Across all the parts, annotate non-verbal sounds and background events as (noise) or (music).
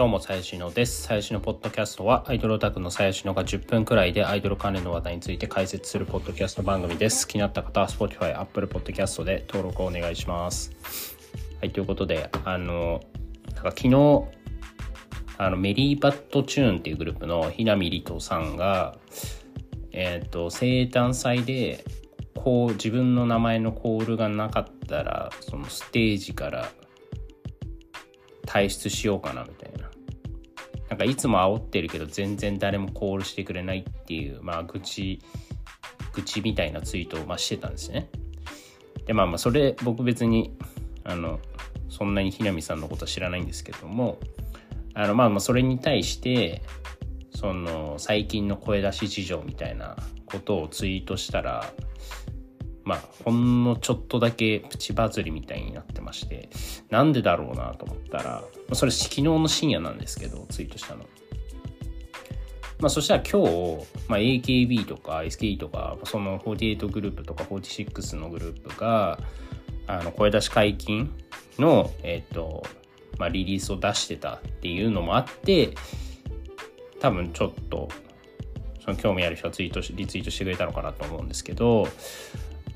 どうも、さやしのです。さやしのポッドキャストは、アイドルオタクのさやしのが10分くらいでアイドル関連の話題について解説するポッドキャスト番組です。気になった方は、Spotify、Apple Podcast で登録をお願いします。はい、ということで、あの、なんか昨日、あの、メリーバットチューンっていうグループのひなみりとさんが、えっ、ー、と、生誕祭で、こう、自分の名前のコールがなかったら、そのステージから退出しようかなみたいな。なんかいつも煽ってるけど全然誰もコールしてくれないっていう、まあ愚痴、愚痴みたいなツイートをまあしてたんですね。で、まあまあそれ僕別に、あの、そんなにひなみさんのことは知らないんですけども、あのまあまあそれに対して、その最近の声出し事情みたいなことをツイートしたら、まあ、ほんのちょっとだけプチバズりみたいになってまして、なんでだろうなと思ったら、それ昨日の深夜なんですけど、ツイートしたの。まあ、そしたら今日、まあ、AKB とか SKE とか、その48グループとか46のグループが、あの、声出し解禁の、えっ、と、まあ、リリースを出してたっていうのもあって、多分ちょっと、その興味ある人はツイートし、リツイートしてくれたのかなと思うんですけど、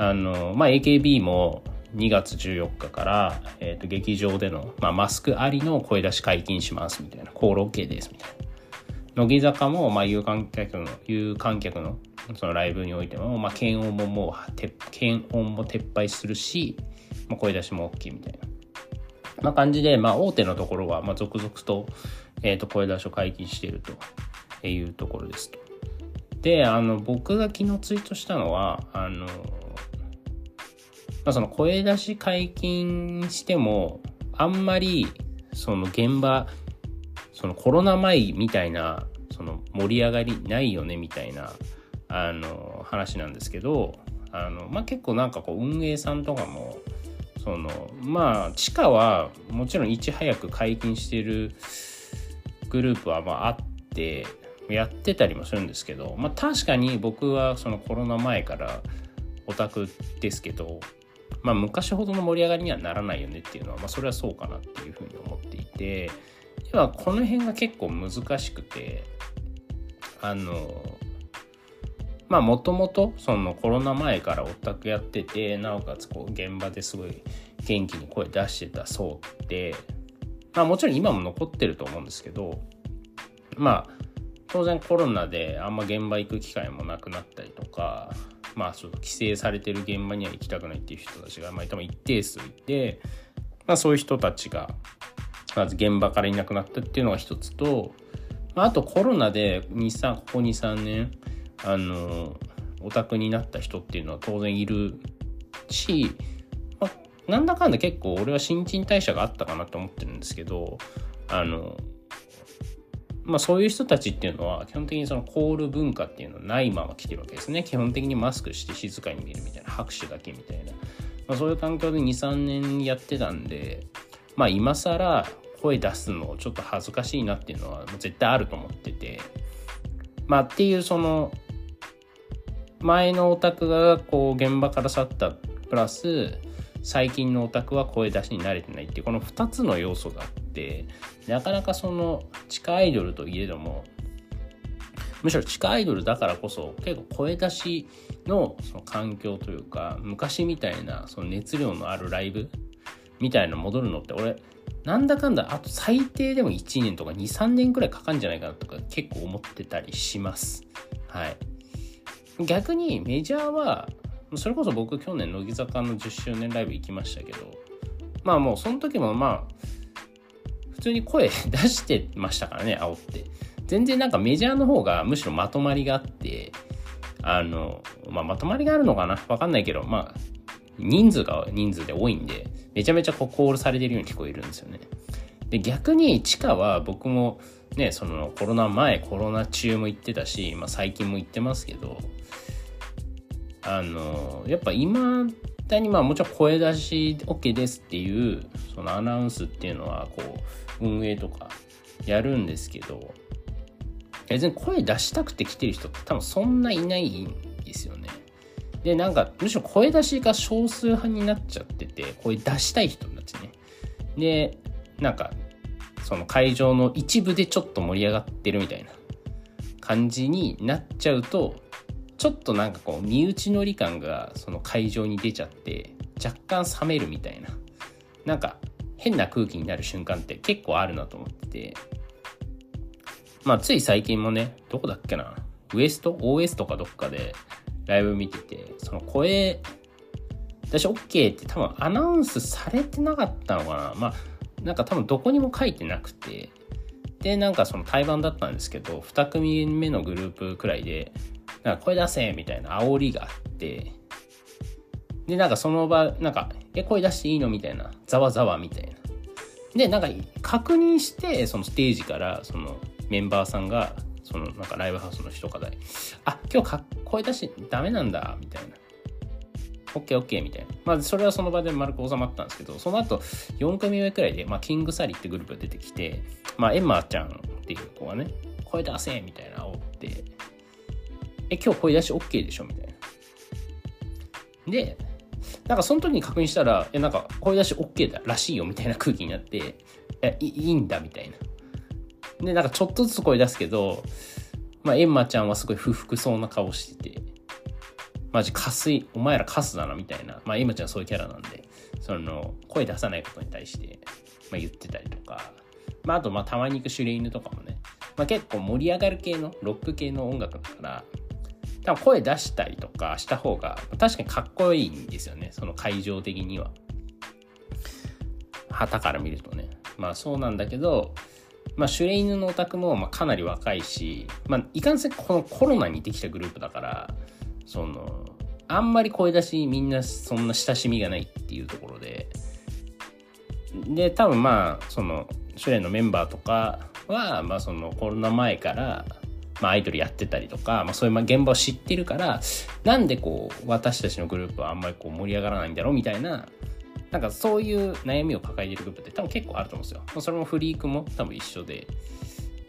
あの、まあ、AKB も2月14日から、えー、と劇場での、まあ、マスクありの声出し解禁しますみたいな、コール OK ですみたいな。乃木坂も、まあ、有観客の、有観客のそのライブにおいても、まあ、検温ももう、検温も撤廃するし、まあ、声出しも OK みたいな。まあ、感じで、まあ、大手のところは、まあ、続々と、えっ、ー、と、声出しを解禁しているというところですと。で、あの、僕が昨日ツイートしたのは、あの、まあ、その声出し解禁してもあんまりその現場そのコロナ前みたいなその盛り上がりないよねみたいなあの話なんですけどあの、まあ、結構なんかこう運営さんとかもそのまあ地下はもちろんいち早く解禁してるグループはまああってやってたりもするんですけど、まあ、確かに僕はそのコロナ前からオタクですけどまあ、昔ほどの盛り上がりにはならないよねっていうのは、まあ、それはそうかなっていうふうに思っていて今この辺が結構難しくてあのまあもともとそのコロナ前からオタクやっててなおかつこう現場ですごい元気に声出してた層ってまあもちろん今も残ってると思うんですけどまあ当然コロナであんま現場行く機会もなくなったりとかまあ、ちょっと規制されてる現場には行きたくないっていう人たちが、まあ、多分一定数いて、まあ、そういう人たちが、まず現場からいなくなったっていうのが一つと、まあ、あとコロナで2、3、ここ2、3年、あの、オタクになった人っていうのは当然いるし、まあ、なんだかんだ結構俺は新陳代謝があったかなと思ってるんですけど、あの、まあ、そういう人たちっていうのは基本的にそのコール文化っていうのはないまま来てるわけですね。基本的にマスクして静かに見るみたいな拍手だけみたいな、まあ、そういう環境で23年やってたんでまあ今更声出すのちょっと恥ずかしいなっていうのは絶対あると思っててまあっていうその前のオタクがこう現場から去ったプラス最近のオタクは声出しに慣れてないっていうこの2つの要素があってなかなかその地下アイドルといえどもむしろ地下アイドルだからこそ結構声出しのその環境というか昔みたいなその熱量のあるライブみたいな戻るのって俺なんだかんだあと最低でも1年とか23年くらいかかるんじゃないかなとか結構思ってたりします。はい。逆にメジャーはそれこそ僕去年乃木坂の10周年ライブ行きましたけどまあもうその時もまあ普通に声出してましたからね煽って。全然なんかメジャーの方がむしろまとまりがあってあの、まあ、まとまりがあるのかな？わかんないけどまあ人数が人数で多いんでめちゃめちゃこうコールされてるように聞こえるんですよね。で逆に地下は僕もねそのコロナ前コロナ中も行ってたし、まあ、最近も行ってますけどあのやっぱ今だにまあもちろん声出し OK ですっていうそのアナウンスっていうのはこう運営とかやるんですけど別に声出したくて来てる人って多分そんないないんですよね。でなんかむしろ声出しが少数派になっちゃってて声出したい人たちね。でなんかその会場の一部でちょっと盛り上がってるみたいな感じになっちゃうとちょっとなんかこう身内乗り感がその会場に出ちゃって若干冷めるみたいな。なんか変な空気になる瞬間って結構あるなと思ってて。まあつい最近もねどこだっけな。ウエスト ?OS とかどっかでライブ見ててその声私 OK って多分アナウンスされてなかったのかな。まあなんか多分どこにも書いてなくて。でなんかその対バンだったんですけど2組目のグループくらいでなんか声出せみたいな煽りがあってでなんかその場なんかえ声出していいのみたいなざわざわみたいなでなんか確認してそのステージからそのメンバーさんがそのなんかライブハウスの人からあ今日か声出しダメなんだみたいな OKOK みたいな。まあ、それはその場で丸く収まったんですけど、その後、4組目くらいで、まあ、キングサリってグループが出てきて、まあ、エンマちゃんっていう子がね、声出せみたいな煽って、え、今日声出し OK でしょ？みたいな。で、なんかその時に確認したら、え、なんか声出し OK だらしいよみたいな空気になって、え、いいんだみたいな。で、なんかちょっとずつ声出すけど、まあ、エンマちゃんはすごい不服そうな顔してて、マジカスい、お前らカスだなみたいな、まあ今ちゃんそういうキャラなんで、その声出さないことに対して、まあ、言ってたりとか、まああとまあたまに行くシュレイヌとかもね、まあ結構盛り上がる系の、ロック系の音楽だから、多分声出したりとかした方が確かにかっこいいんですよね、その会場的には。旗から見るとね。まあそうなんだけど、まあ、シュレイヌのオタクもまあかなり若いし、まあ、いかんせんこのコロナにできたグループだから、そのあんまり声出しみんなそんな親しみがないっていうところでで多分まあそのシュレイのメンバーとかは、まあ、そのコロナ前から、まあ、アイドルやってたりとか、まあ、そういう現場を知ってるからなんでこう私たちのグループはあんまりこう盛り上がらないんだろうみたいななんかそういう悩みを抱えてるグループって多分結構あると思うんですよ。それもフリークも多分一緒で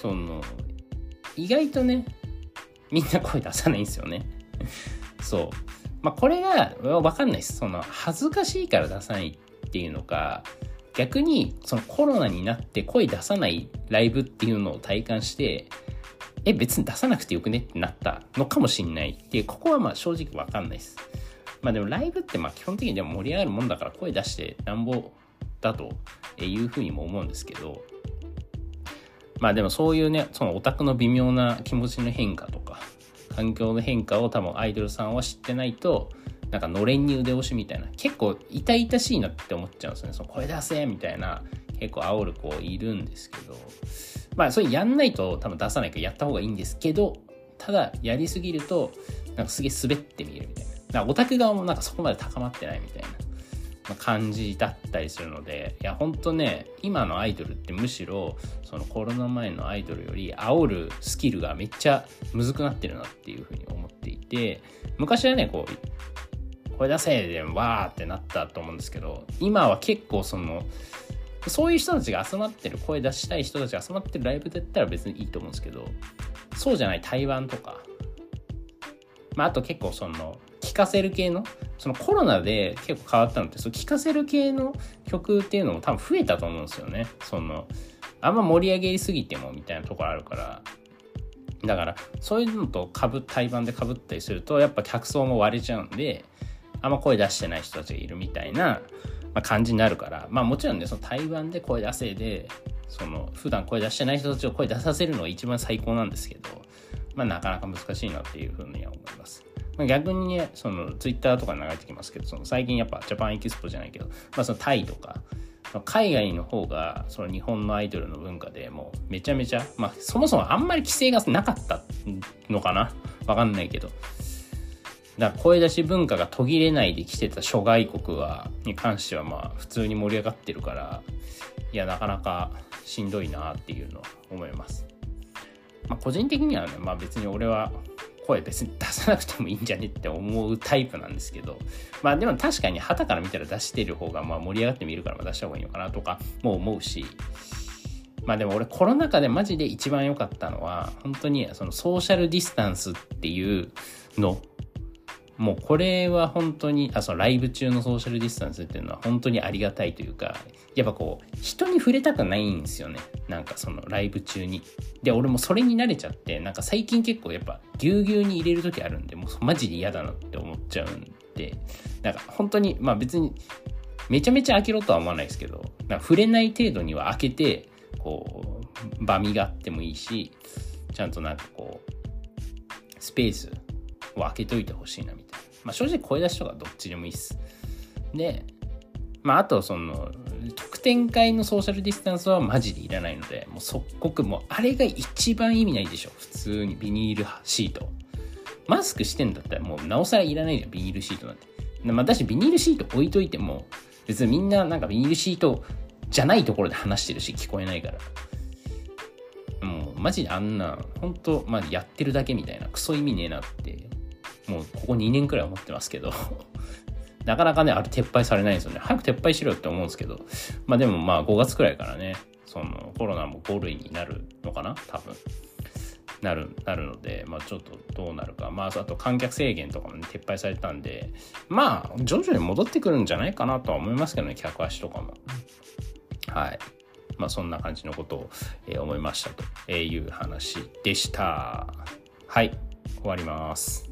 その意外とねみんな声出さないんですよね。(laughs) そう。まあ、これがわかんないです。その、恥ずかしいから出さないっていうのか、逆に、そのコロナになって声出さないライブっていうのを体感して、え、別に出さなくてよくねってなったのかもしんないっていう、ここはまあ正直わかんないです。まあでもライブってまあ基本的にでも盛り上がるもんだから声出してなんぼだというふうにも思うんですけど、まあでもそういうね、そのオタクの微妙な気持ちの変化とか、環境の変化を多分アイドルさんは知ってないとなんかのれんに腕押しみたいな結構痛々しいなって思っちゃうんですよね。その声出せみたいな結構煽る子いるんですけど。まあそれやんないと多分出さないからやった方がいいんですけどただやりすぎるとなんかすげえ滑って見えるみたいな。オタク側もなんかそこまで高まってないみたいな感じだったりするのでいやほんとね今のアイドルってむしろそのコロナ前のアイドルより煽るスキルがめっちゃむずくなってるなっていうふうに思っていて昔はねこう声出せでわーってなったと思うんですけど今は結構そのそういう人たちが集まってる声出したい人たちが集まってるライブだったら別にいいと思うんですけどそうじゃない台湾とか。まああと結構その聴かせる系のそのコロナで結構変わったのってその聴かせる系の曲っていうのも多分増えたと思うんですよね。そのあんま盛り上げすぎてもみたいなところあるから。だからそういうのとかぶ対バンでかぶったりするとやっぱ客層も割れちゃうんであんま声出してない人たちがいるみたいな、ま感じになるからまあもちろんねその対バンで声出せでその普段声出してない人たちを声出させるのが一番最高なんですけどまあなかなか難しいなっていうふうには思います。逆にね、そのツイッターとか流れてきますけど、その最近やっぱジャパンエキスポじゃないけど、まあそのタイとか、海外の方がその日本のアイドルの文化でもうめちゃめちゃ、まあそもそもあんまり規制がなかったのかな？わかんないけど。だから声出し文化が途切れないで来てた諸外国は、に関してはまあ普通に盛り上がってるから、いやなかなかしんどいなっていうのは思います。まあ個人的にはね、まあ別に俺は声別に出さなくてもいいんじゃねって思うタイプなんですけど、まあでも確かに旗から見たら出してる方がまあ盛り上がってみるから出した方がいいのかなとかも思うし、まあでも俺コロナ禍でマジで一番良かったのは、本当にそのソーシャルディスタンスっていうのもうこれは本当にあそのライブ中のソーシャルディスタンスっていうのは本当にありがたいというかやっぱこう人に触れたくないんですよねなんかそのライブ中にで俺もそれに慣れちゃってなんか最近結構やっぱぎゅうぎゅうに入れる時あるんでもうマジで嫌だなって思っちゃうんでなんか本当にまあ別にめちゃめちゃ開けろとは思わないですけどなんか触れない程度には開けてこう場味があってもいいしちゃんとなんかこうスペースを開けといてほしいなみたいな。まあ正直声出しとかどっちでもいいっす。で、まああとその、特典会のソーシャルディスタンスはマジでいらないので、もう即刻もうあれが一番意味ないでしょ。普通にビニールシート。マスクしてんだったらもうなおさらいらないじゃん、ビニールシートなんて。まあ私ビニールシート置いといても、別にみんななんかビニールシートじゃないところで話してるし聞こえないから。もうマジであんな、本当まあやってるだけみたいな、クソ意味ねえなって、もうここ2年くらい思ってますけど (laughs) なかなかね、あれ撤廃されないんですよね。早く撤廃しろよって思うんですけど、まあでもまあ5月くらいからね、そのコロナも5類になるのかな？多分。なる、なるので、まあちょっとどうなるか。まああと観客制限とかもね、撤廃されたんで、まあ徐々に戻ってくるんじゃないかなとは思いますけどね、客足とかも。はい。まあ、そんな感じのことを、え思いましたという話でした。はい、終わります。